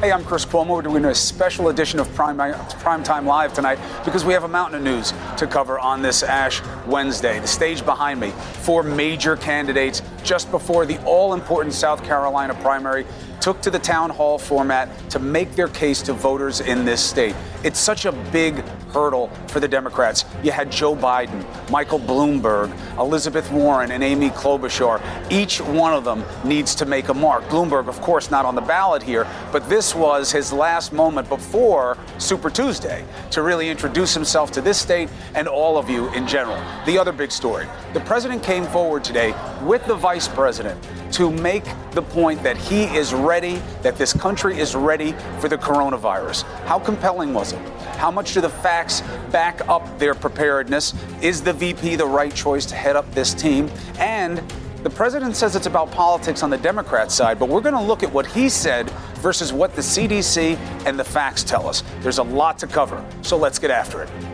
Hey, I'm Chris Cuomo. We're doing a special edition of Prime, Prime Time Live tonight because we have a mountain of news to cover on this Ash Wednesday. The stage behind me, four major candidates just before the all important South Carolina primary took to the town hall format to make their case to voters in this state. It's such a big hurdle for the Democrats. You had Joe Biden, Michael Bloomberg, Elizabeth Warren, and Amy Klobuchar. Each one of them needs to make a mark. Bloomberg, of course, not on the ballot here, but this was his last moment before Super Tuesday to really introduce himself to this state and all of you in general. The other big story the president came forward today with the vice president to make the point that he is ready, that this country is ready for the coronavirus. How compelling was it? How much do the facts back up their preparedness? Is the VP the right choice to head up this team? And the president says it's about politics on the Democrat side, but we're going to look at what he said versus what the CDC and the facts tell us. There's a lot to cover, so let's get after it.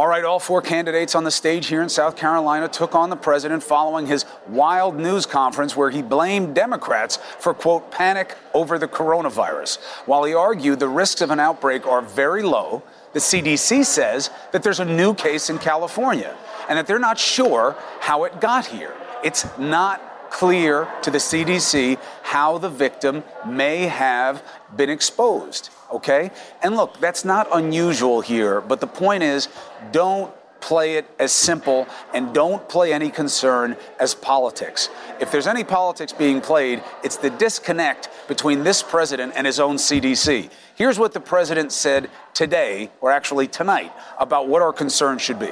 All right, all four candidates on the stage here in South Carolina took on the president following his wild news conference where he blamed Democrats for, quote, panic over the coronavirus. While he argued the risks of an outbreak are very low, the CDC says that there's a new case in California and that they're not sure how it got here. It's not clear to the CDC how the victim may have been exposed okay? And look, that's not unusual here, but the point is don't play it as simple and don't play any concern as politics. If there's any politics being played, it's the disconnect between this president and his own CDC. Here's what the president said today, or actually tonight, about what our concern should be.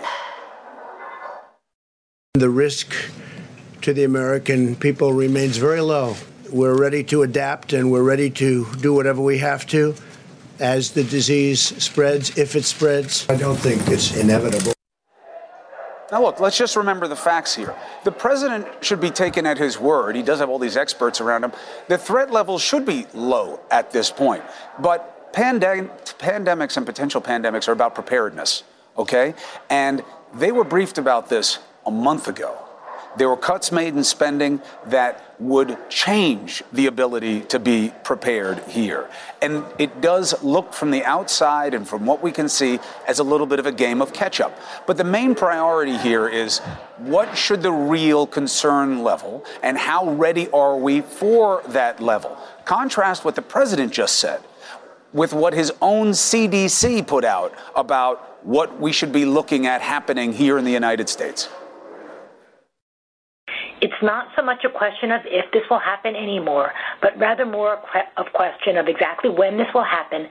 The risk to the American people remains very low. We're ready to adapt and we're ready to do whatever we have to as the disease spreads, if it spreads. I don't think it's inevitable. Now, look, let's just remember the facts here. The president should be taken at his word. He does have all these experts around him. The threat level should be low at this point. But pandem- pandemics and potential pandemics are about preparedness, okay? And they were briefed about this a month ago. There were cuts made in spending that would change the ability to be prepared here. And it does look from the outside and from what we can see as a little bit of a game of catch up. But the main priority here is what should the real concern level and how ready are we for that level? Contrast what the president just said with what his own CDC put out about what we should be looking at happening here in the United States. It's not so much a question of if this will happen anymore, but rather more a question of exactly when this will happen.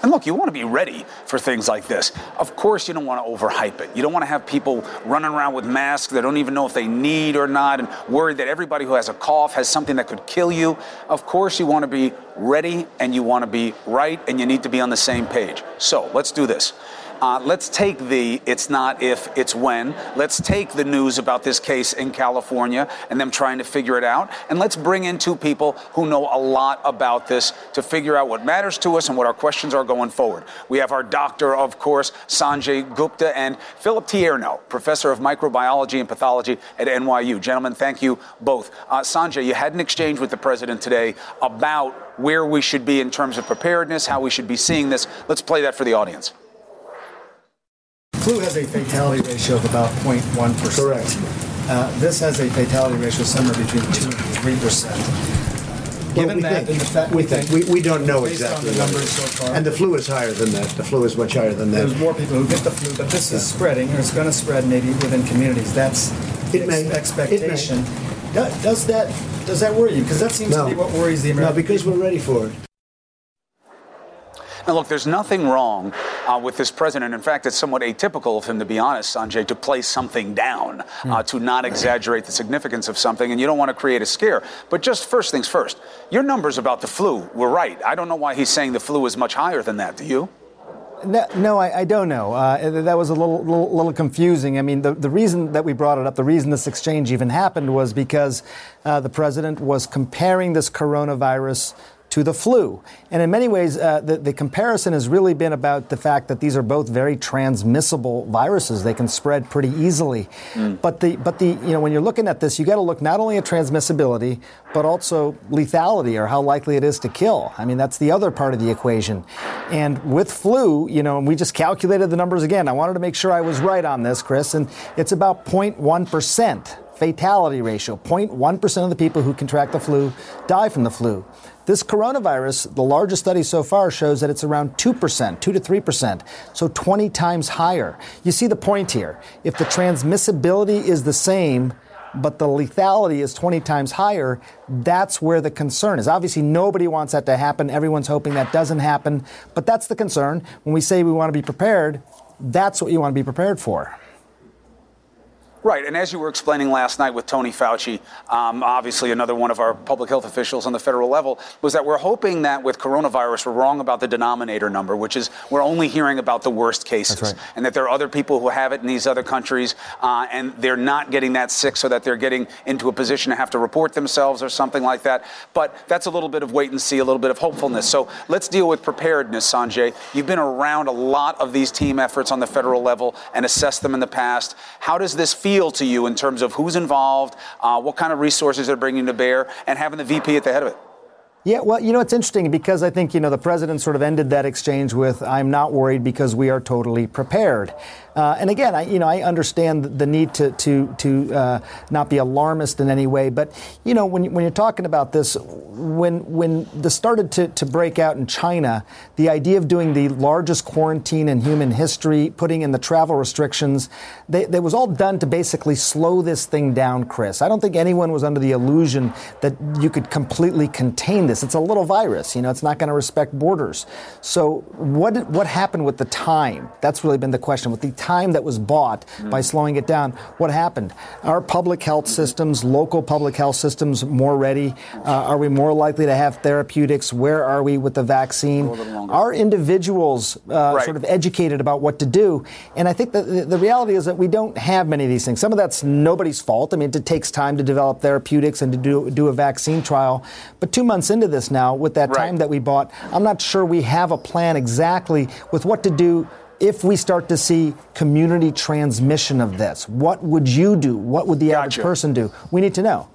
And look, you want to be ready for things like this. Of course, you don't want to overhype it. You don't want to have people running around with masks that don't even know if they need or not and worried that everybody who has a cough has something that could kill you. Of course, you want to be ready and you want to be right and you need to be on the same page. So let's do this. Uh, let's take the it's not if, it's when. Let's take the news about this case in California and them trying to figure it out. And let's bring in two people who know a lot about this to figure out what matters to us and what our questions are going forward. We have our doctor, of course, Sanjay Gupta, and Philip Tierno, professor of microbiology and pathology at NYU. Gentlemen, thank you both. Uh, Sanjay, you had an exchange with the president today about where we should be in terms of preparedness, how we should be seeing this. Let's play that for the audience. Flu has a fatality ratio of about 0.1%. Correct. Uh, this has a fatality ratio somewhere between 2 and 3%. Given we that, think, and the fact we think we, we don't know exactly the numbers so far, and the flu is higher than that. The flu is much higher than that. there's more people who get the flu, but this is spreading, or it's going to spread maybe within communities. That's It may. expectation. It Do- Does that does that worry you? Because that seems no, to be what worries the no, because people. we're ready for it. Now, look, there's nothing wrong uh, with this president. In fact, it's somewhat atypical of him, to be honest, Sanjay, to play something down, mm. uh, to not exaggerate the significance of something, and you don't want to create a scare. But just first things first, your numbers about the flu were right. I don't know why he's saying the flu is much higher than that. Do you? No, no I, I, don't know. Uh, that was a little, little, little, confusing. I mean, the, the reason that we brought it up, the reason this exchange even happened was because uh, the president was comparing this coronavirus to the flu. And in many ways, uh, the, the, comparison has really been about the fact that these are both very transmissible viruses. They can spread pretty easily. Mm. But the but the you know when you're looking at this, you got to look not only at transmissibility but also lethality or how likely it is to kill. I mean, that's the other part of the equation. And with flu, you know, and we just calculated the numbers again. I wanted to make sure I was right on this, Chris, and it's about 0.1 percent fatality ratio. 0.1% of the people who contract the flu die from the flu. This coronavirus, the largest study so far, shows that it's around 2%, 2 to 3%, so 20 times higher. You see the point here. If the transmissibility is the same, but the lethality is 20 times higher, that's where the concern is. Obviously, nobody wants that to happen. Everyone's hoping that doesn't happen, but that's the concern. When we say we want to be prepared, that's what you want to be prepared for. Right, and as you were explaining last night with Tony Fauci, um, obviously another one of our public health officials on the federal level, was that we're hoping that with coronavirus we're wrong about the denominator number, which is we're only hearing about the worst cases, right. and that there are other people who have it in these other countries, uh, and they're not getting that sick, so that they're getting into a position to have to report themselves or something like that. But that's a little bit of wait and see, a little bit of hopefulness. So let's deal with preparedness, Sanjay. You've been around a lot of these team efforts on the federal level and assessed them in the past. How does this feel? Feel to you in terms of who's involved, uh, what kind of resources they're bringing to bear, and having the VP at the head of it? Yeah, well, you know, it's interesting because I think, you know, the president sort of ended that exchange with, I'm not worried because we are totally prepared. Uh, and again, I, you know, I understand the need to to to uh, not be alarmist in any way, but you know, when when you're talking about this, when when this started to, to break out in China, the idea of doing the largest quarantine in human history, putting in the travel restrictions, they, that was all done to basically slow this thing down. Chris, I don't think anyone was under the illusion that you could completely contain this. It's a little virus, you know, it's not going to respect borders. So what what happened with the time? That's really been the question. With the time that was bought mm. by slowing it down, what happened? Are public health systems, local public health systems, more ready? Uh, are we more likely to have therapeutics? Where are we with the vaccine? Are individuals uh, right. sort of educated about what to do? And I think that the, the reality is that we don't have many of these things. Some of that's nobody's fault. I mean, it takes time to develop therapeutics and to do, do a vaccine trial. But two months into this now, with that right. time that we bought, I'm not sure we have a plan exactly with what to do if we start to see community transmission of this, what would you do? What would the gotcha. average person do? We need to know.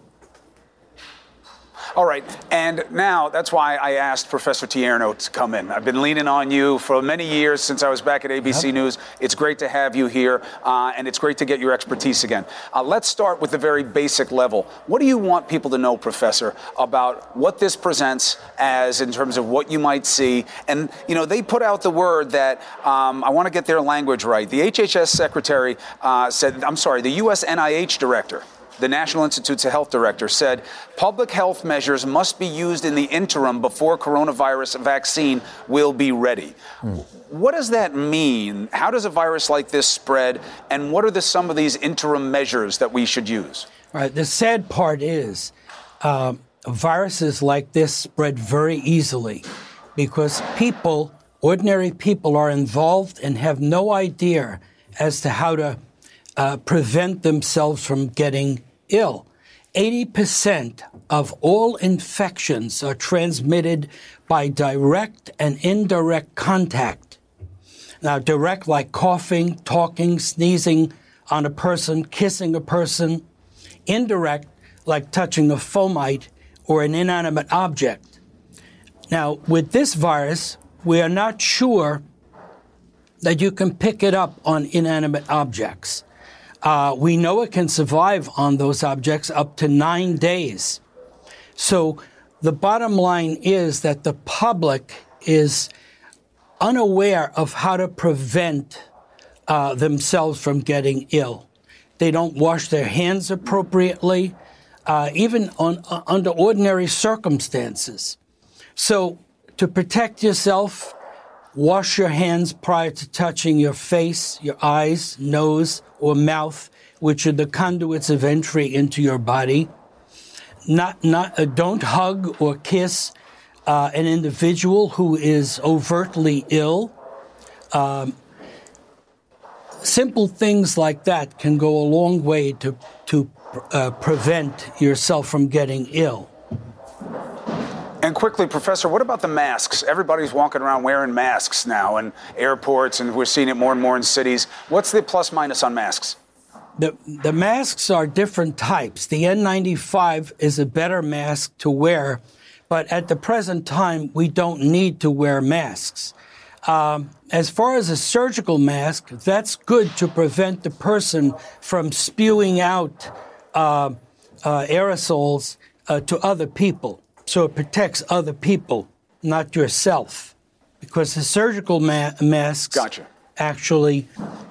All right, and now that's why I asked Professor Tierno to come in. I've been leaning on you for many years since I was back at ABC yep. News. It's great to have you here, uh, and it's great to get your expertise again. Uh, let's start with the very basic level. What do you want people to know, Professor, about what this presents as in terms of what you might see? And, you know, they put out the word that um, I want to get their language right. The HHS secretary uh, said, I'm sorry, the U.S. NIH director the National Institutes of Health director, said public health measures must be used in the interim before coronavirus vaccine will be ready. Mm. What does that mean? How does a virus like this spread? And what are the, some of these interim measures that we should use? Right. The sad part is uh, viruses like this spread very easily because people, ordinary people, are involved and have no idea as to how to uh, prevent themselves from getting ill. 80% of all infections are transmitted by direct and indirect contact. Now, direct like coughing, talking, sneezing on a person, kissing a person. Indirect like touching a fomite or an inanimate object. Now, with this virus, we are not sure that you can pick it up on inanimate objects. Uh, we know it can survive on those objects up to nine days. So the bottom line is that the public is unaware of how to prevent uh, themselves from getting ill. They don't wash their hands appropriately, uh, even on, uh, under ordinary circumstances. So, to protect yourself, Wash your hands prior to touching your face, your eyes, nose, or mouth, which are the conduits of entry into your body. Not, not, uh, don't hug or kiss uh, an individual who is overtly ill. Um, simple things like that can go a long way to, to uh, prevent yourself from getting ill. And quickly, Professor, what about the masks? Everybody's walking around wearing masks now in airports, and we're seeing it more and more in cities. What's the plus minus on masks? The, the masks are different types. The N95 is a better mask to wear, but at the present time, we don't need to wear masks. Um, as far as a surgical mask, that's good to prevent the person from spewing out uh, uh, aerosols uh, to other people so it protects other people, not yourself. Because the surgical ma- masks gotcha. actually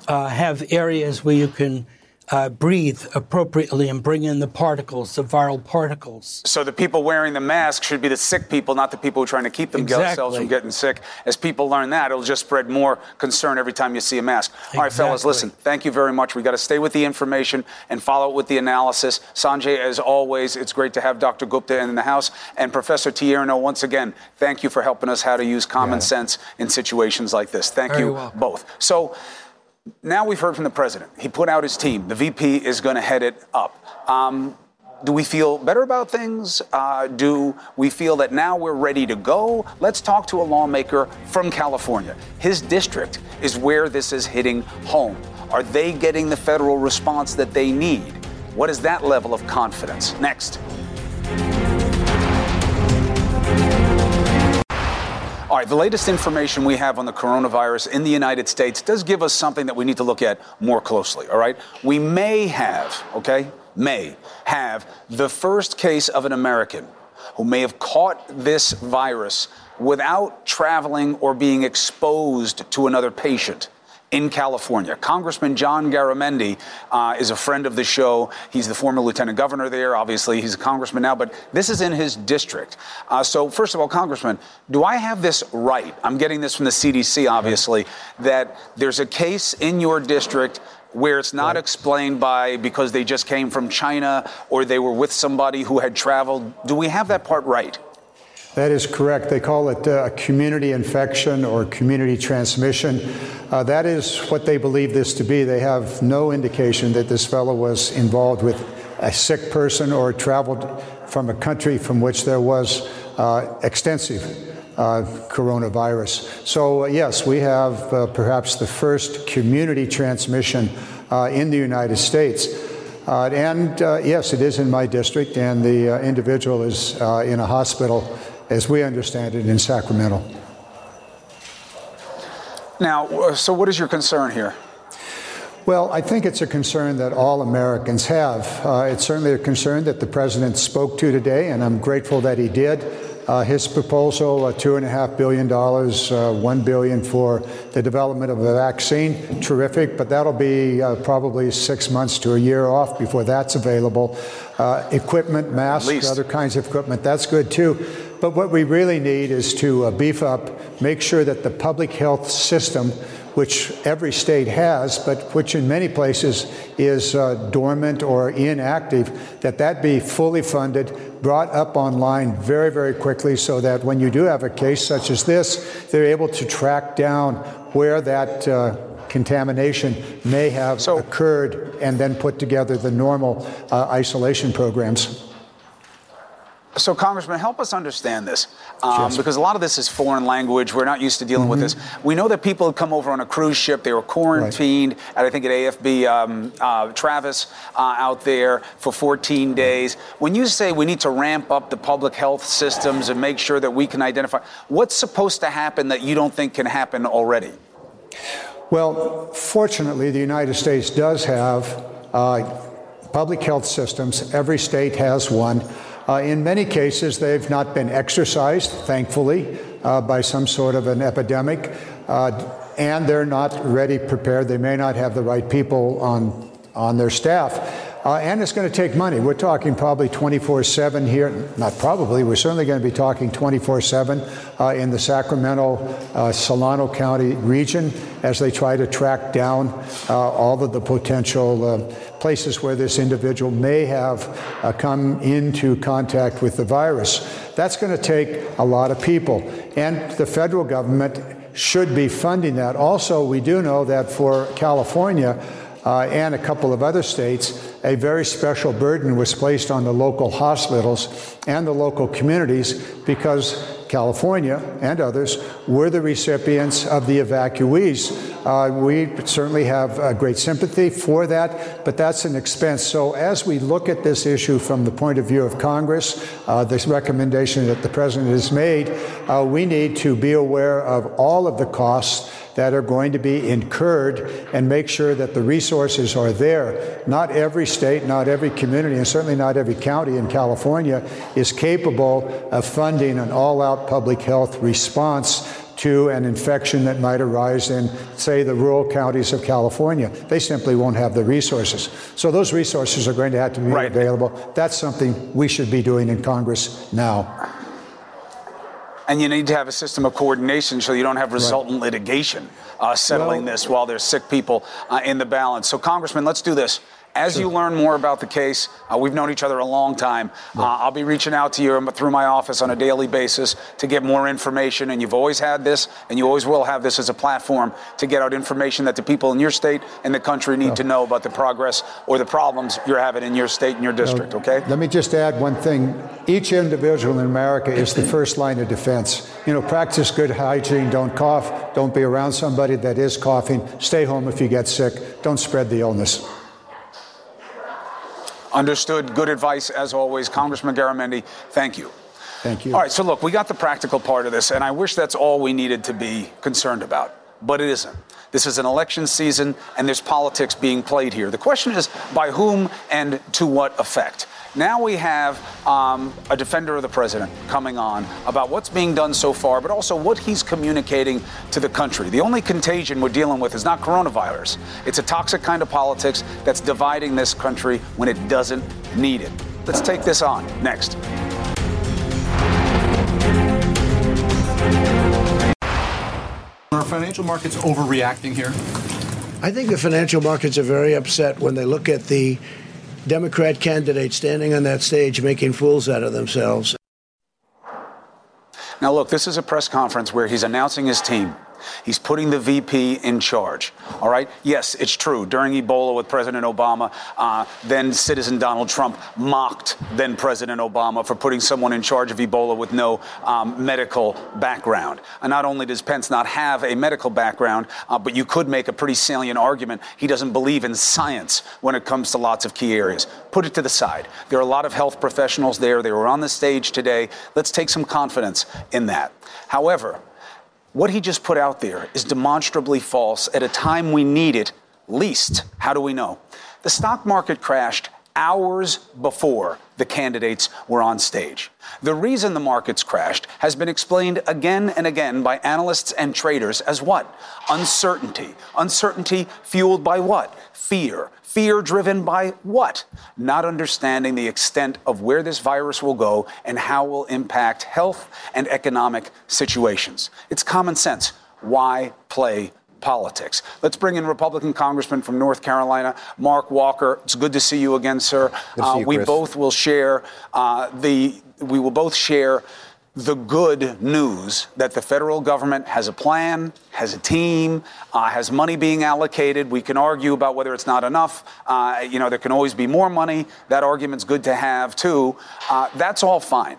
uh, have areas where you can uh, breathe appropriately and bring in the particles, the viral particles. So the people wearing the mask should be the sick people, not the people who are trying to keep themselves exactly. from getting sick. As people learn that, it'll just spread more concern every time you see a mask. Exactly. All right, fellas, listen. Thank you very much. We got to stay with the information and follow it with the analysis. Sanjay, as always, it's great to have Dr. Gupta in the house and Professor Tierno. Once again, thank you for helping us how to use common yeah. sense in situations like this. Thank very you welcome. both. So. Now we've heard from the president. He put out his team. The VP is going to head it up. Um, do we feel better about things? Uh, do we feel that now we're ready to go? Let's talk to a lawmaker from California. His district is where this is hitting home. Are they getting the federal response that they need? What is that level of confidence? Next. All right, the latest information we have on the coronavirus in the United States does give us something that we need to look at more closely, all right? We may have, okay, may have the first case of an American who may have caught this virus without traveling or being exposed to another patient in California. Congressman John Garamendi uh, is a friend of the show. He's the former lieutenant governor there. Obviously, he's a congressman now, but this is in his district. Uh, so, first of all, Congressman, do I have this right? I'm getting this from the CDC, obviously, that there's a case in your district where it's not right. explained by because they just came from China or they were with somebody who had traveled. Do we have that part right? That is correct. They call it uh, a community infection or community transmission. Uh, that is what they believe this to be. They have no indication that this fellow was involved with a sick person or traveled from a country from which there was uh, extensive uh, coronavirus. So, uh, yes, we have perhaps the first community transmission in the United States. and yes, it is in my district, and the individual is in a hospital as we understand it, in Sacramento. Now, uh, so what is your concern here? Well, I think it's a concern that all Americans have. Uh, it's certainly a concern that the president spoke to today, and I'm grateful that he did. Uh, his proposal, uh, two and a half billion dollars, uh, one billion for the development of a vaccine, terrific. But that'll be uh, probably six months to a year off before that's available. Uh, equipment, masks, other kinds of equipment, that's good too. But what we really need is to uh, beef up, make sure that the public health system, which every state has, but which in many places is uh, dormant or inactive, that that be fully funded, brought up online very, very quickly so that when you do have a case such as this, they're able to track down where that uh, contamination may have so, occurred and then put together the normal uh, isolation programs. So, Congressman, help us understand this um, because a lot of this is foreign language. We're not used to dealing mm-hmm. with this. We know that people had come over on a cruise ship. They were quarantined right. at, I think, at AFB um, uh, Travis uh, out there for 14 days. When you say we need to ramp up the public health systems and make sure that we can identify, what's supposed to happen that you don't think can happen already? Well, fortunately, the United States does have uh, public health systems. Every state has one. Uh, in many cases, they've not been exercised, thankfully, uh, by some sort of an epidemic, uh, and they're not ready, prepared. They may not have the right people on, on their staff. Uh, and it's going to take money. We're talking probably 24 7 here. Not probably, we're certainly going to be talking 24 7 uh, in the Sacramento, uh, Solano County region as they try to track down uh, all of the potential uh, places where this individual may have uh, come into contact with the virus. That's going to take a lot of people. And the federal government should be funding that. Also, we do know that for California, uh, and a couple of other states, a very special burden was placed on the local hospitals and the local communities because California and others were the recipients of the evacuees. Uh, we certainly have uh, great sympathy for that, but that's an expense. So, as we look at this issue from the point of view of Congress, uh, this recommendation that the President has made, uh, we need to be aware of all of the costs that are going to be incurred and make sure that the resources are there. Not every state, not every community, and certainly not every county in California is capable of funding an all out public health response to an infection that might arise in, say, the rural counties of California. They simply won't have the resources. So those resources are going to have to be right. available. That's something we should be doing in Congress now. And you need to have a system of coordination so you don't have resultant right. litigation uh, settling well, this while there's sick people uh, in the balance. So, Congressman, let's do this. As you learn more about the case, uh, we've known each other a long time. Uh, I'll be reaching out to you through my office on a daily basis to get more information. And you've always had this, and you always will have this as a platform to get out information that the people in your state and the country need to know about the progress or the problems you're having in your state and your district, okay? Let me just add one thing. Each individual in America is the first line of defense. You know, practice good hygiene, don't cough, don't be around somebody that is coughing, stay home if you get sick, don't spread the illness. Understood. Good advice as always. Congressman Garamendi, thank you. Thank you. All right, so look, we got the practical part of this, and I wish that's all we needed to be concerned about, but it isn't. This is an election season, and there's politics being played here. The question is by whom and to what effect? Now we have um, a defender of the president coming on about what's being done so far, but also what he's communicating to the country. The only contagion we're dealing with is not coronavirus, it's a toxic kind of politics that's dividing this country when it doesn't need it. Let's take this on next. Are financial markets overreacting here? I think the financial markets are very upset when they look at the Democrat candidate standing on that stage making fools out of themselves. Now, look, this is a press conference where he's announcing his team. He's putting the VP in charge. All right? Yes, it's true. During Ebola with President Obama, uh, then citizen Donald Trump mocked then President Obama for putting someone in charge of Ebola with no um, medical background. And not only does Pence not have a medical background, uh, but you could make a pretty salient argument he doesn't believe in science when it comes to lots of key areas. Put it to the side. There are a lot of health professionals there. They were on the stage today. Let's take some confidence in that. However, what he just put out there is demonstrably false at a time we need it least. How do we know? The stock market crashed hours before the candidates were on stage. The reason the markets crashed has been explained again and again by analysts and traders as what? Uncertainty. Uncertainty fueled by what? Fear. Fear driven by what? Not understanding the extent of where this virus will go and how it will impact health and economic situations. It's common sense. Why play politics. Let's bring in Republican Congressman from North Carolina, Mark Walker. It's good to see you again, sir. Uh, you, we both will share uh, the we will both share the good news that the federal government has a plan, has a team, uh, has money being allocated. We can argue about whether it's not enough. Uh, you know, there can always be more money. That argument's good to have, too. Uh, that's all fine.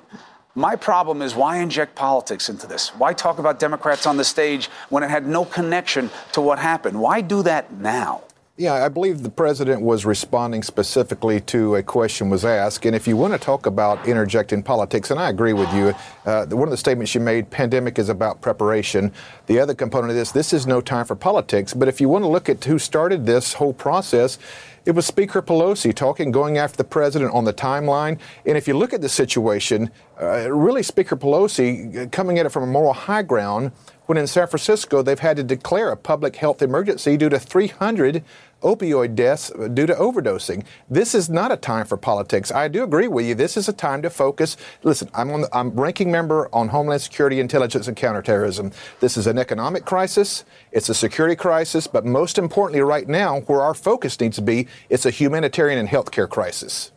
My problem is why inject politics into this? Why talk about Democrats on the stage when it had no connection to what happened? Why do that now? Yeah, I believe the president was responding specifically to a question was asked. And if you want to talk about interjecting politics, and I agree with you, uh, one of the statements you made, pandemic is about preparation. The other component of this, this is no time for politics. But if you want to look at who started this whole process, it was Speaker Pelosi talking, going after the president on the timeline. And if you look at the situation, uh, really Speaker Pelosi uh, coming at it from a moral high ground when in San Francisco they've had to declare a public health emergency due to 300 opioid deaths due to overdosing. This is not a time for politics. I do agree with you. This is a time to focus. Listen, I'm on the, I'm ranking member on Homeland Security, Intelligence, and Counterterrorism. This is an economic crisis. It's a security crisis, but most importantly, right now, where our focus needs to be, it's a humanitarian and healthcare crisis.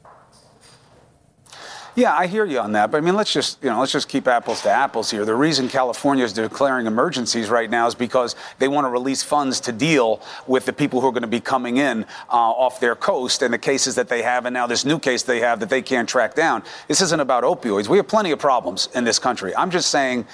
Yeah, I hear you on that. But I mean, let's just you know, let's just keep apples to apples here. The reason California is declaring emergencies right now is because they want to release funds to deal with the people who are going to be coming in uh, off their coast and the cases that they have, and now this new case they have that they can't track down. This isn't about opioids. We have plenty of problems in this country. I'm just saying.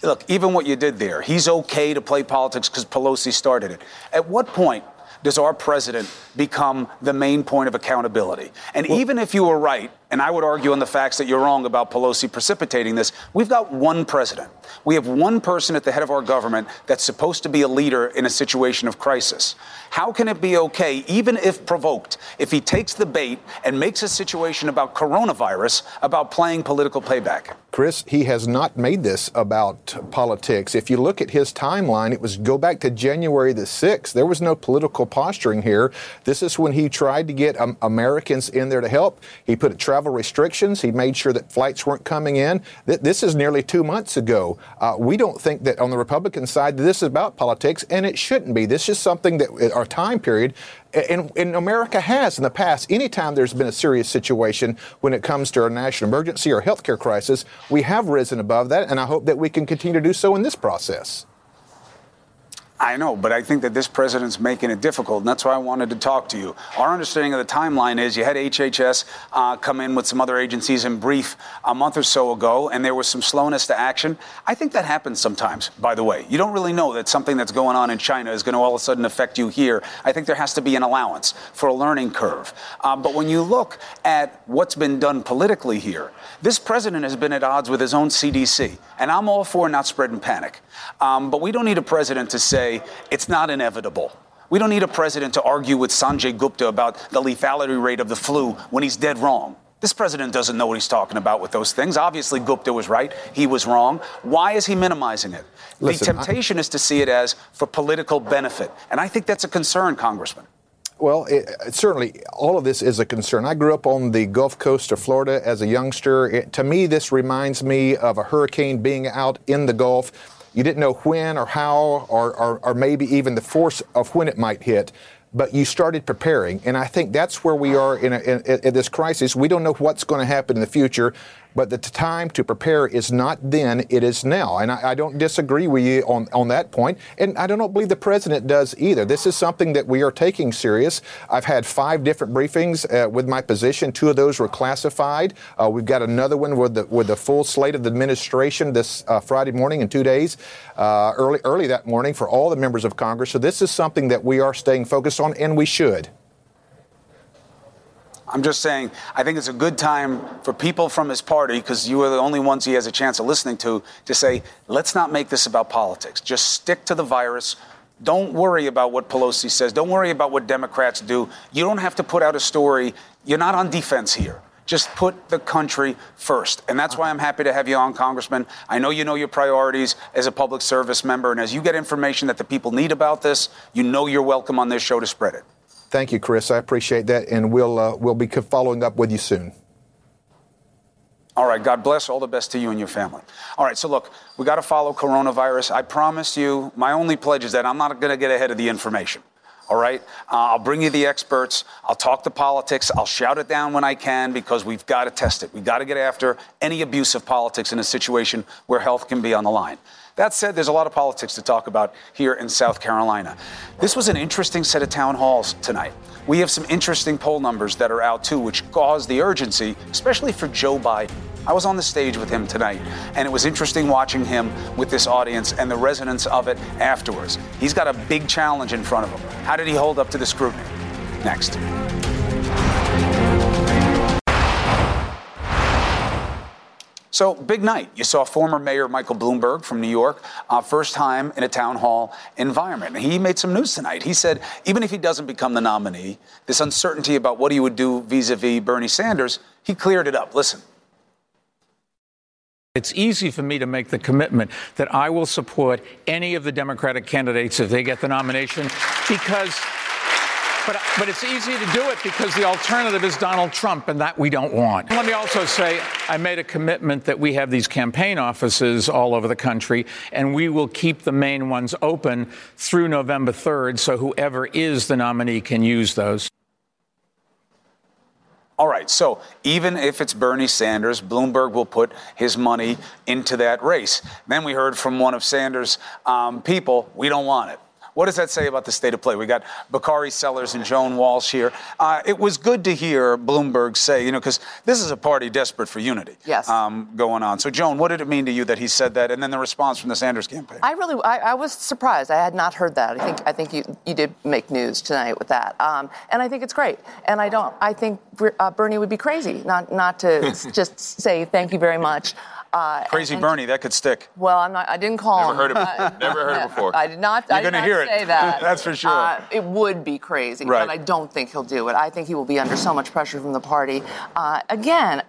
Look, even what you did there, he's okay to play politics because Pelosi started it. At what point does our president become the main point of accountability? And well, even if you were right and I would argue on the facts that you're wrong about Pelosi precipitating this. We've got one president. We have one person at the head of our government that's supposed to be a leader in a situation of crisis. How can it be okay, even if provoked, if he takes the bait and makes a situation about coronavirus about playing political payback? Chris, he has not made this about politics. If you look at his timeline, it was go back to January the 6th. There was no political posturing here. This is when he tried to get um, Americans in there to help. He put a travel restrictions. He made sure that flights weren't coming in. This is nearly two months ago. Uh, we don't think that on the Republican side this is about politics, and it shouldn't be. This is something that uh, our time period and, and, America has in the past. Anytime there's been a serious situation when it comes to a national emergency or healthcare crisis, we have risen above that, and I hope that we can continue to do so in this process. I know, but I think that this president's making it difficult, and that's why I wanted to talk to you. Our understanding of the timeline is you had HHS uh, come in with some other agencies and brief a month or so ago, and there was some slowness to action. I think that happens sometimes, by the way. You don't really know that something that's going on in China is going to all of a sudden affect you here. I think there has to be an allowance for a learning curve. Uh, but when you look at what's been done politically here, this president has been at odds with his own CDC, and I'm all for not spreading panic. Um, but we don't need a president to say it's not inevitable. We don't need a president to argue with Sanjay Gupta about the lethality rate of the flu when he's dead wrong. This president doesn't know what he's talking about with those things. Obviously, Gupta was right. He was wrong. Why is he minimizing it? Listen, the temptation I- is to see it as for political benefit. And I think that's a concern, Congressman. Well, it, certainly, all of this is a concern. I grew up on the Gulf Coast of Florida as a youngster. It, to me, this reminds me of a hurricane being out in the Gulf. You didn't know when or how, or, or, or maybe even the force of when it might hit but you started preparing. And I think that's where we are in, a, in, in, this crisis. We don't know what's going to happen in the future, but the time to prepare is not then, it is now. And I, I, don't disagree with you on, on that point. And I don't believe the president does either. This is something that we are taking serious. I've had five different briefings uh, with my position. Two of those were classified. Uh, we've got another one with the, with the full slate of the administration this uh, Friday morning in two days, uh, early, early that morning for all the members of Congress. So this is something that we are staying focused on, and we should. I'm just saying, I think it's a good time for people from his party, because you are the only ones he has a chance of listening to, to say, let's not make this about politics. Just stick to the virus. Don't worry about what Pelosi says. Don't worry about what Democrats do. You don't have to put out a story. You're not on defense here. Just put the country first. And that's why I'm happy to have you on, Congressman. I know you know your priorities as a public service member. And as you get information that the people need about this, you know you're welcome on this show to spread it. Thank you, Chris. I appreciate that, and we'll uh, we'll be following up with you soon. All right. God bless. All the best to you and your family. All right. So look, we got to follow coronavirus. I promise you. My only pledge is that I'm not going to get ahead of the information. All right. Uh, I'll bring you the experts. I'll talk the politics. I'll shout it down when I can because we've got to test it. We've got to get after any abuse of politics in a situation where health can be on the line. That said, there's a lot of politics to talk about here in South Carolina. This was an interesting set of town halls tonight. We have some interesting poll numbers that are out too, which caused the urgency, especially for Joe Biden. I was on the stage with him tonight, and it was interesting watching him with this audience and the resonance of it afterwards. He's got a big challenge in front of him. How did he hold up to the scrutiny? Next. So, big night. You saw former Mayor Michael Bloomberg from New York, uh, first time in a town hall environment. He made some news tonight. He said even if he doesn't become the nominee, this uncertainty about what he would do vis a vis Bernie Sanders, he cleared it up. Listen. It's easy for me to make the commitment that I will support any of the Democratic candidates if they get the nomination because But, but it's easy to do it because the alternative is Donald Trump, and that we don't want. Let me also say I made a commitment that we have these campaign offices all over the country, and we will keep the main ones open through November 3rd so whoever is the nominee can use those. All right, so even if it's Bernie Sanders, Bloomberg will put his money into that race. Then we heard from one of Sanders' um, people, we don't want it. What does that say about the state of play? We got Bakari Sellers and Joan Walsh here. Uh, it was good to hear Bloomberg say, you know, because this is a party desperate for unity. Yes. Um, going on. So, Joan, what did it mean to you that he said that, and then the response from the Sanders campaign? I really, I, I was surprised. I had not heard that. I think, I think you, you did make news tonight with that, um, and I think it's great. And I don't, I think uh, Bernie would be crazy not, not to just say thank you very much. Uh, Crazy and, Bernie, that could stick. Well, I'm not. I didn't call never him. Heard it, uh, never heard it before. I did not. You're going to hear it. Say that. That's for sure. Uh, it would be crazy, right. but I don't think he'll do it. I think he will be under so much pressure from the party. Uh, again,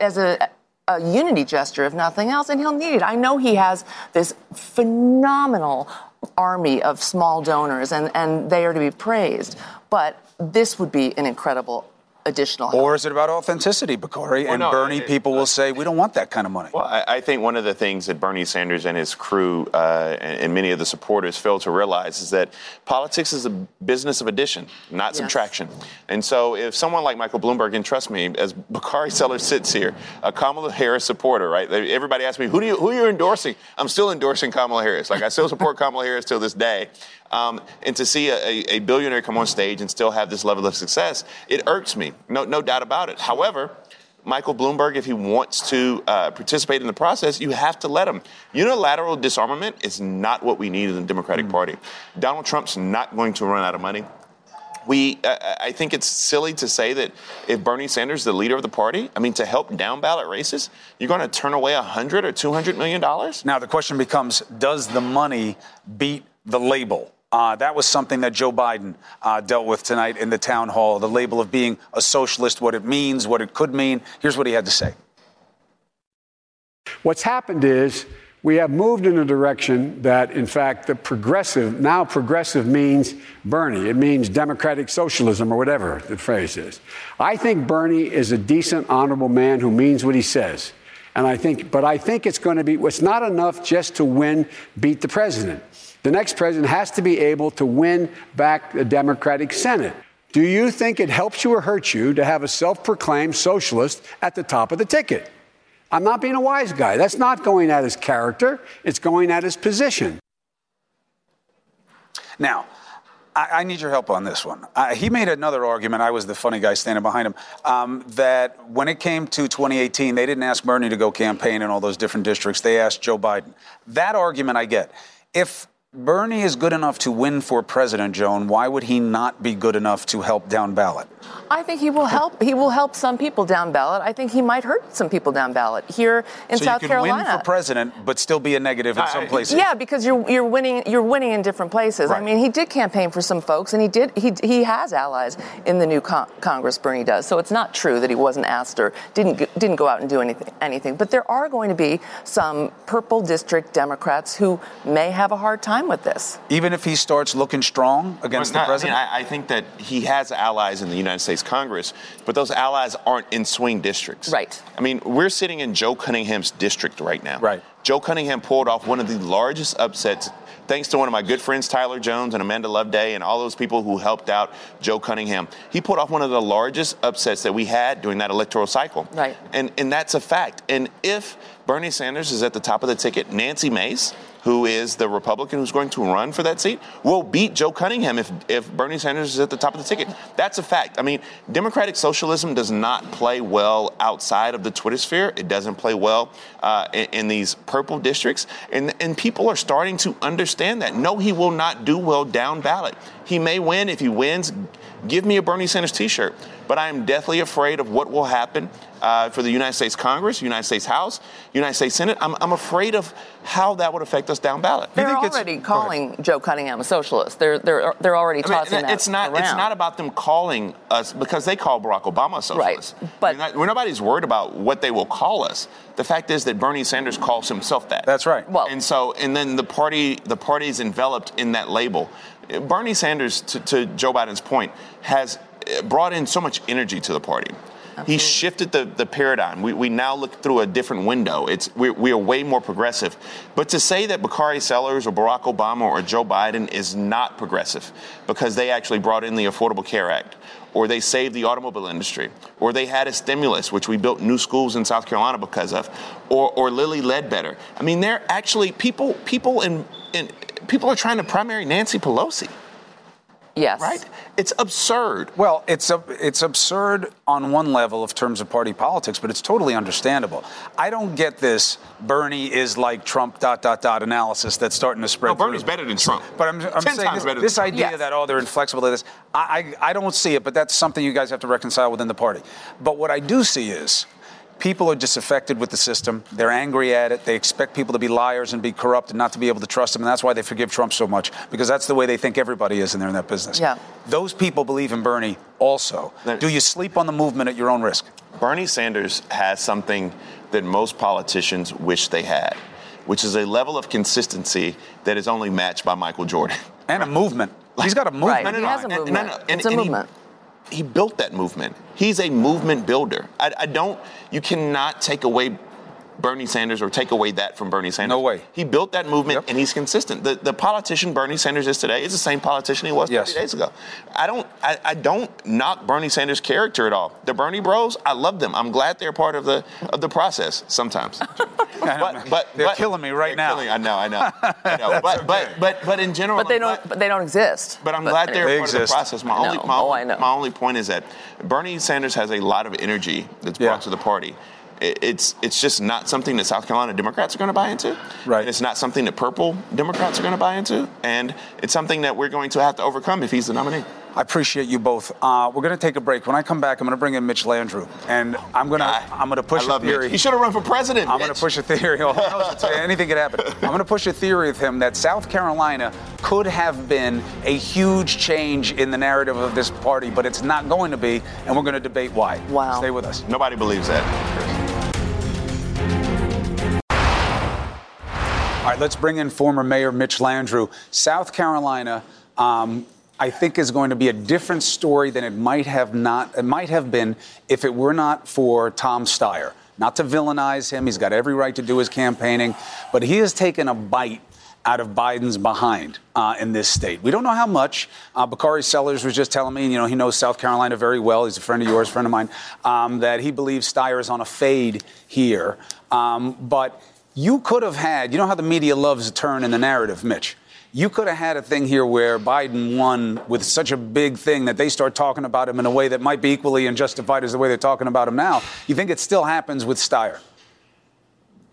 as a a unity gesture, if nothing else, and he'll need it. I know he has this phenomenal army of small donors, and, and they are to be praised. But this would be an incredible additional help. Or is it about authenticity, Bakari? Well, and no, Bernie it, people will say, we don't want that kind of money. Well, I, I think one of the things that Bernie Sanders and his crew uh, and, and, many of the supporters fail to realize is that politics is a business of addition, not yes. subtraction. And so if someone like Michael Bloomberg, and trust me, as Bakari Sellers sits here, a Kamala Harris supporter, right? Everybody asks me, who, do you, who are you endorsing? I'm still endorsing Kamala Harris. Like, I still support Kamala Harris till this day. Um, and to see a, a, billionaire come on stage and still have this level of success, it irks me. No, no doubt about it. However, Michael Bloomberg, if he wants to uh, participate in the process, you have to let him. Unilateral disarmament is not what we need in the Democratic mm. Party. Donald Trump's not going to run out of money. We, uh, I think it's silly to say that if Bernie Sanders is the leader of the party, I mean, to help down ballot races, you're going to turn away 100 or 200 million dollars. Now the question becomes: Does the money beat the label? Uh, that was something that Joe Biden uh, dealt with tonight in the town hall the label of being a socialist, what it means, what it could mean. Here's what he had to say. What's happened is we have moved in a direction that, in fact, the progressive, now progressive means Bernie. It means democratic socialism or whatever the phrase is. I think Bernie is a decent, honorable man who means what he says. And I think, but I think it's going to be, it's not enough just to win, beat the president. The next president has to be able to win back the Democratic Senate. Do you think it helps you or hurts you to have a self proclaimed socialist at the top of the ticket? I'm not being a wise guy. That's not going at his character, it's going at his position. Now, I, I, need your help on this one. Uh, he made another argument. I was the funny guy standing behind him. Um, that when it came to 2018, they didn't ask Bernie to go campaign in all those different districts. They asked Joe Biden. That argument I get. If Bernie is good enough to win for president, Joan. Why would he not be good enough to help down ballot? I think he will help. He will help some people down ballot. I think he might hurt some people down ballot here in so South you can Carolina. win for president, but still be a negative in some places. Yeah, because you're you're winning. You're winning in different places. Right. I mean, he did campaign for some folks, and he did. He he has allies in the new con- Congress. Bernie does. So it's not true that he wasn't asked or didn't didn't go out and do anything. Anything. But there are going to be some purple district Democrats who may have a hard time with this. Even if he starts looking strong against well, the president. I, mean, I, I think that he has allies in the United States Congress but those allies aren't in swing districts. Right. I mean, we're sitting in Joe Cunningham's district right now. Right. Joe Cunningham pulled off one of the largest upsets thanks to one of my good friends, Tyler Jones and Amanda Loveday, and all those people who helped out Joe Cunningham. He pulled off one of the largest upsets that we had during that electoral cycle. Right. And, and that's a fact. And if Bernie Sanders is at the top of the ticket, Nancy Mace, who is the Republican who's going to run for that seat, will beat Joe Cunningham if, if Bernie Sanders is at the top of the ticket. That's a fact. I mean, Democratic socialism does not play well outside of the Twitter sphere. It doesn't play well uh, in, in, these purple districts. And, and people are starting to understand that. No, he will not do well down ballot. He may win. If he wins, give me a Bernie Sanders t shirt. But I am deathly afraid of what will happen uh, for the United States Congress, United States House, United States Senate. I'm, I'm afraid of how that would affect us down ballot. They're already calling Joe Cunningham a socialist. They're they're they're already tossing I mean, that It's not around. it's not about them calling us because they call Barack Obama a socialist. Right, but I mean, nobody's worried about what they will call us. The fact is that Bernie Sanders calls himself that. That's right. Well, and so and then the party the party is enveloped in that label. Bernie Sanders, to, to Joe Biden's point, has brought in so much energy to the party. He shifted the, the paradigm. We, we now look through a different window. It's we, we are way more progressive. But to say that Bakari Sellers or Barack Obama or Joe Biden is not progressive because they actually brought in the Affordable Care Act or they saved the automobile industry, or they had a stimulus, which we built new schools in South Carolina because of, or, or Lilly Ledbetter. I mean, they're actually people. People in, in people are trying to primary Nancy Pelosi. Yes. Right? It's absurd. Well, it's a, it's absurd on one level of terms of party politics, but it's totally understandable. I don't get this Bernie is like Trump dot dot dot analysis that's starting to spread. No, Bernie's through. better than Trump. But I'm, I'm Ten saying times this, this idea Yes. that oh they're inflexible to this, I, I I don't see it, but that's something you guys have to reconcile within the party. But what I do see is people are disaffected with the system. They're angry at it. They expect people to be liars and be corrupt and not to be able to trust them. And that's why they forgive Trump so much because that's the way they think everybody is, and they're in that business. Yeah. Those people believe in Bernie also. Do you sleep on the movement at your own risk? Bernie Sanders has something that most politicians wish they had, which is a level of consistency that is only matched by Michael Jordan. And a movement. He's got a movement. Right. No, he no, has a and- and- movement. no, no, and- it's a and he- movement. He built that movement. He's a movement builder. I, I don't. You cannot take away Bernie Sanders or take away that from Bernie Sanders. No way. He built that movement and he's consistent. The, the politician Bernie Sanders is today is the same politician he was 30 days ago. I don't. I, I don't knock Bernie Sanders' character at all. The Bernie Bros, I love them. I'm glad they're part of the of the process sometimes. but but They're but- killing me right now. killing- I know. I know. I know. But but but but in general, But they I'm don't. glad- But they don't exist. but I'm glad they're They part of the process. My only, my, Oh, only my only point is that Bernie Sanders has a lot of energy that's brought Yeah. to the party. It- It's it's just not something that South Carolina Democrats are going to buy into. Right. And it's not something that purple Democrats are going to buy into. And it's something that we're going to have to overcome if he's the nominee. I appreciate you both. Uh, we're going to take a break. When I come back, I'm going to bring in Mitch Landrieu, and I'm going to I'm going to push I love a theory. Mitch. He should have run for president. I'm going to push a theory. Oh, knows? Anything could happen. I'm going to push a theory with him that South Carolina could have been a huge change in the narrative of this party, but it's not going to be, and we're going to debate why. Wow. Stay with us. Nobody believes that. All right, let's bring in former Mayor Mitch Landrieu. South Carolina, um, I think, is going to be a different story than it might have not. It might have been if it were not for Tom Steyer. Not to villainize him, he's got every right to do his campaigning, but he has taken a bite out of Biden's behind uh, in this state. We don't know how much. Uh, Bakari Sellers was just telling me, you know, he knows South Carolina very well. He's a friend of yours, friend of mine, um, that he believes Steyer is on a fade here. Um, but you could have had, you know how the media loves a turn in the narrative, Mitch. You could have had a thing here where Biden won with such a big thing that they start talking about him in a way that might be equally unjustified as the way they're talking about him now. You think it still happens with Steyer?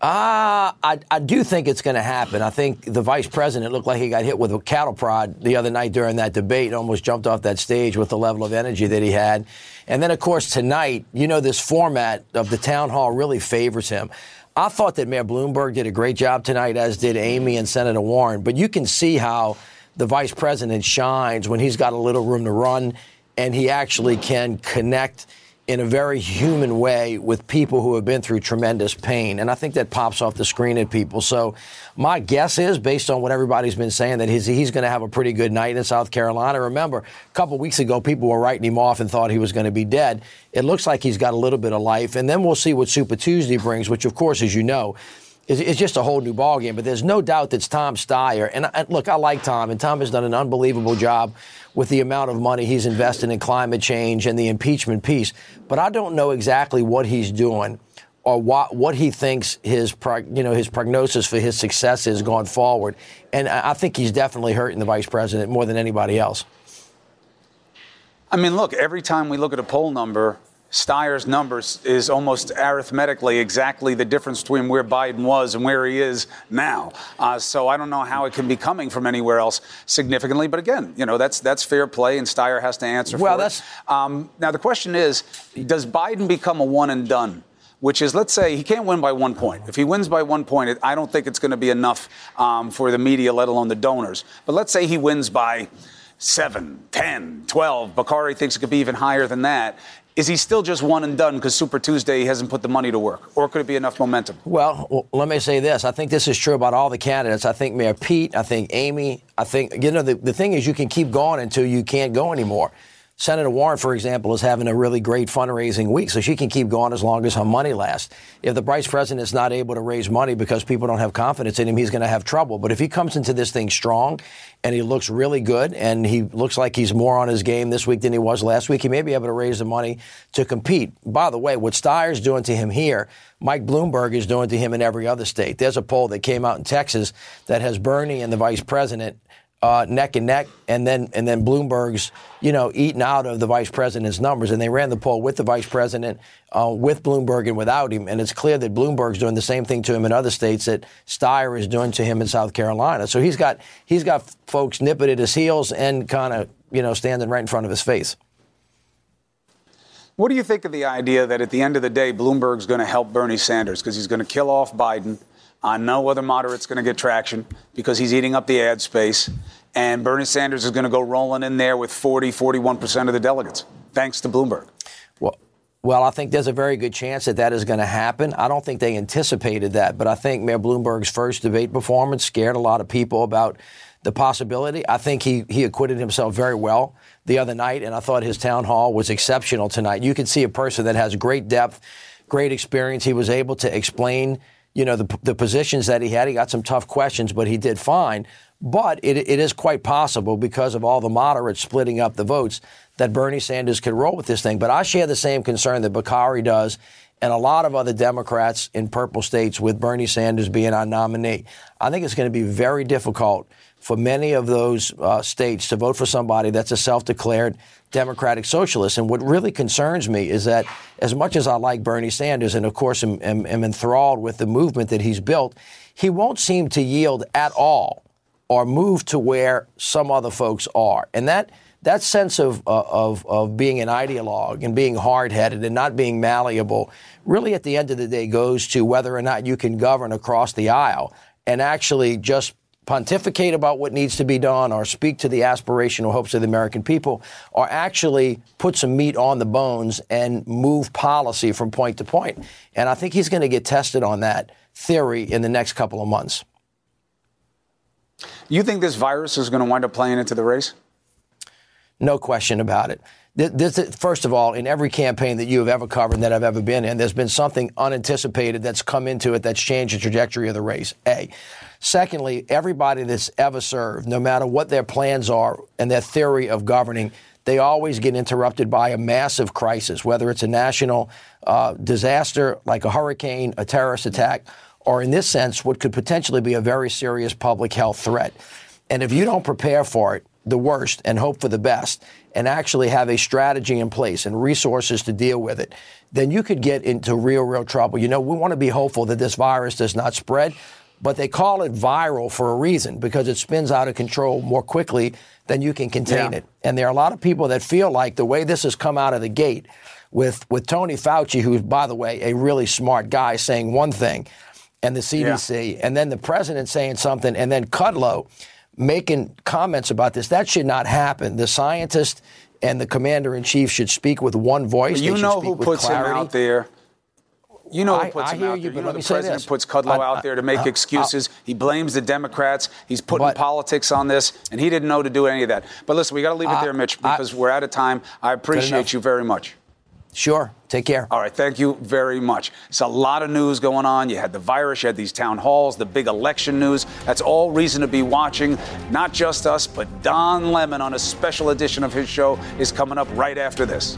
Uh, I, I do think it's going to happen. I think the vice president looked like he got hit with a cattle prod the other night during that debate and almost jumped off that stage with the level of energy that he had. And then, of course, tonight, you know, this format of the town hall really favors him. I thought that Mayor Bloomberg did a great job tonight, as did Amy and Senator Warren. But you can see how the vice president shines when he's got a little room to run and he actually can connect in a very human way with people who have been through tremendous pain. And I think that pops off the screen at people. So my guess is, based on what everybody's been saying, that he's, he's going to have a pretty good night in South Carolina. Remember, a couple weeks ago, people were writing him off and thought he was going to be dead. It looks like he's got a little bit of life. And then we'll see what Super Tuesday brings, which, of course, as you know, is, is just a whole new ballgame. But there's no doubt that's Tom Steyer. And I, look, I like Tom, and Tom has done an unbelievable job with the amount of money he's invested in climate change and the impeachment piece. But I don't know exactly what he's doing or what what he thinks his prog- you know his prognosis for his success is going forward. And I think he's definitely hurting the vice president more than anybody else. I mean, look, every time we look at a poll number, Steyer's numbers is almost arithmetically exactly the difference between where Biden was and where he is now. Uh, so I don't know how it can be coming from anywhere else significantly. But again, you know, that's that's fair play, and Steyer has to answer Well, for that's- it. Um, now the question is, does Biden become a one and done? Which is, let's say he can't win by one point. If he wins by one point, it, I don't think it's going to be enough um, for the media, let alone the donors. But let's say he wins by seven, 10, 12. Bakari thinks it could be even higher than that. Is he still just one and done because Super Tuesday he hasn't put the money to work? Or could it be enough momentum? Well, let me say this. I think this is true about all the candidates. I think Mayor Pete, I think Amy, I think, you know, the, the thing is you can keep going until you can't go anymore. Senator Warren, for example, is having a really great fundraising week, so she can keep going as long as her money lasts. If the vice president is not able to raise money because people don't have confidence in him, he's going to have trouble. But if he comes into this thing strong and he looks really good and he looks like he's more on his game this week than he was last week, he may be able to raise the money to compete. By the way, what Steyer's doing to him here, Mike Bloomberg is doing to him in every other state. There's a poll that came out in Texas that has Bernie and the vice president uh, neck and neck, and then and then Bloomberg's you know eaten out of the vice president's numbers, and they ran the poll with the vice president, uh, with Bloomberg and without him, and it's clear that Bloomberg's doing the same thing to him in other states that Steyer is doing to him in South Carolina. So he's got he's got folks nipping at his heels and kind of you know standing right in front of his face. What do you think of the idea that at the end of the day, Bloomberg's going to help Bernie Sanders because he's going to kill off Biden? Uh, no other moderate's going to get traction because he's eating up the ad space. And Bernie Sanders is going to go rolling in there with 40, 41% of the delegates, thanks to Bloomberg. Well, well, I think there's a very good chance that that is going to happen. I don't think they anticipated that, but I think Mayor Bloomberg's first debate performance scared a lot of people about the possibility. I think he, he acquitted himself very well the other night, and I thought his town hall was exceptional tonight. You can see a person that has great depth, great experience. He was able to explain you know, the, the positions that he had. He got some tough questions, but he did fine. But it, it is quite possible because of all the moderates splitting up the votes that Bernie Sanders could roll with this thing. But I share the same concern that Bakari does and a lot of other Democrats in purple states with Bernie Sanders being our nominee. I think it's going to be very difficult for many of those uh, states to vote for somebody that's a self declared Democratic Socialist. And what really concerns me is that as much as I like Bernie Sanders and, of course, am, am, am enthralled with the movement that he's built, he won't seem to yield at all or move to where some other folks are. And that that sense of, uh, of, of being an ideologue and being hard headed and not being malleable really at the end of the day goes to whether or not you can govern across the aisle and actually just pontificate about what needs to be done or speak to the aspirational hopes of the American people or actually put some meat on the bones and move policy from point to point. And I think he's going to get tested on that theory in the next couple of months. You think this virus is going to wind up playing into the race? No question about it. This, first of all, in every campaign that you have ever covered and that I've ever been in, there's been something unanticipated that's come into it that's changed the trajectory of the race. A. Secondly, everybody that's ever served, no matter what their plans are and their theory of governing, they always get interrupted by a massive crisis, whether it's a national uh, disaster like a hurricane, a terrorist attack, or in this sense, what could potentially be a very serious public health threat. And if you don't prepare for it, the worst, and hope for the best, and actually have a strategy in place and resources to deal with it, then you could get into real, real trouble. You know, we want to be hopeful that this virus does not spread, but they call it viral for a reason because it spins out of control more quickly than you can contain yeah. it. And there are a lot of people that feel like the way this has come out of the gate with, with Tony Fauci, who's, by the way, a really smart guy, saying one thing, and the CDC, yeah. and then the president saying something, and then Kudlow making comments about this. That should not happen. The scientist and the commander in chief should speak with one voice. you know who puts clarity. him out there you know who puts I, him out you, there. You know the president puts Kudlow I, out there to make excuses. he blames the Democrats. He's putting but, politics on this, and he didn't know to do any of that. But listen, we got to leave it there, Mitch, because we're out of time. I appreciate you very much. Sure. Take care. All right. Thank you very much. It's a lot of news going on. You had the virus, you had these town halls, the big election news. That's all reason to be watching. Not just us, but Don Lemon on a special edition of his show is coming up right after this.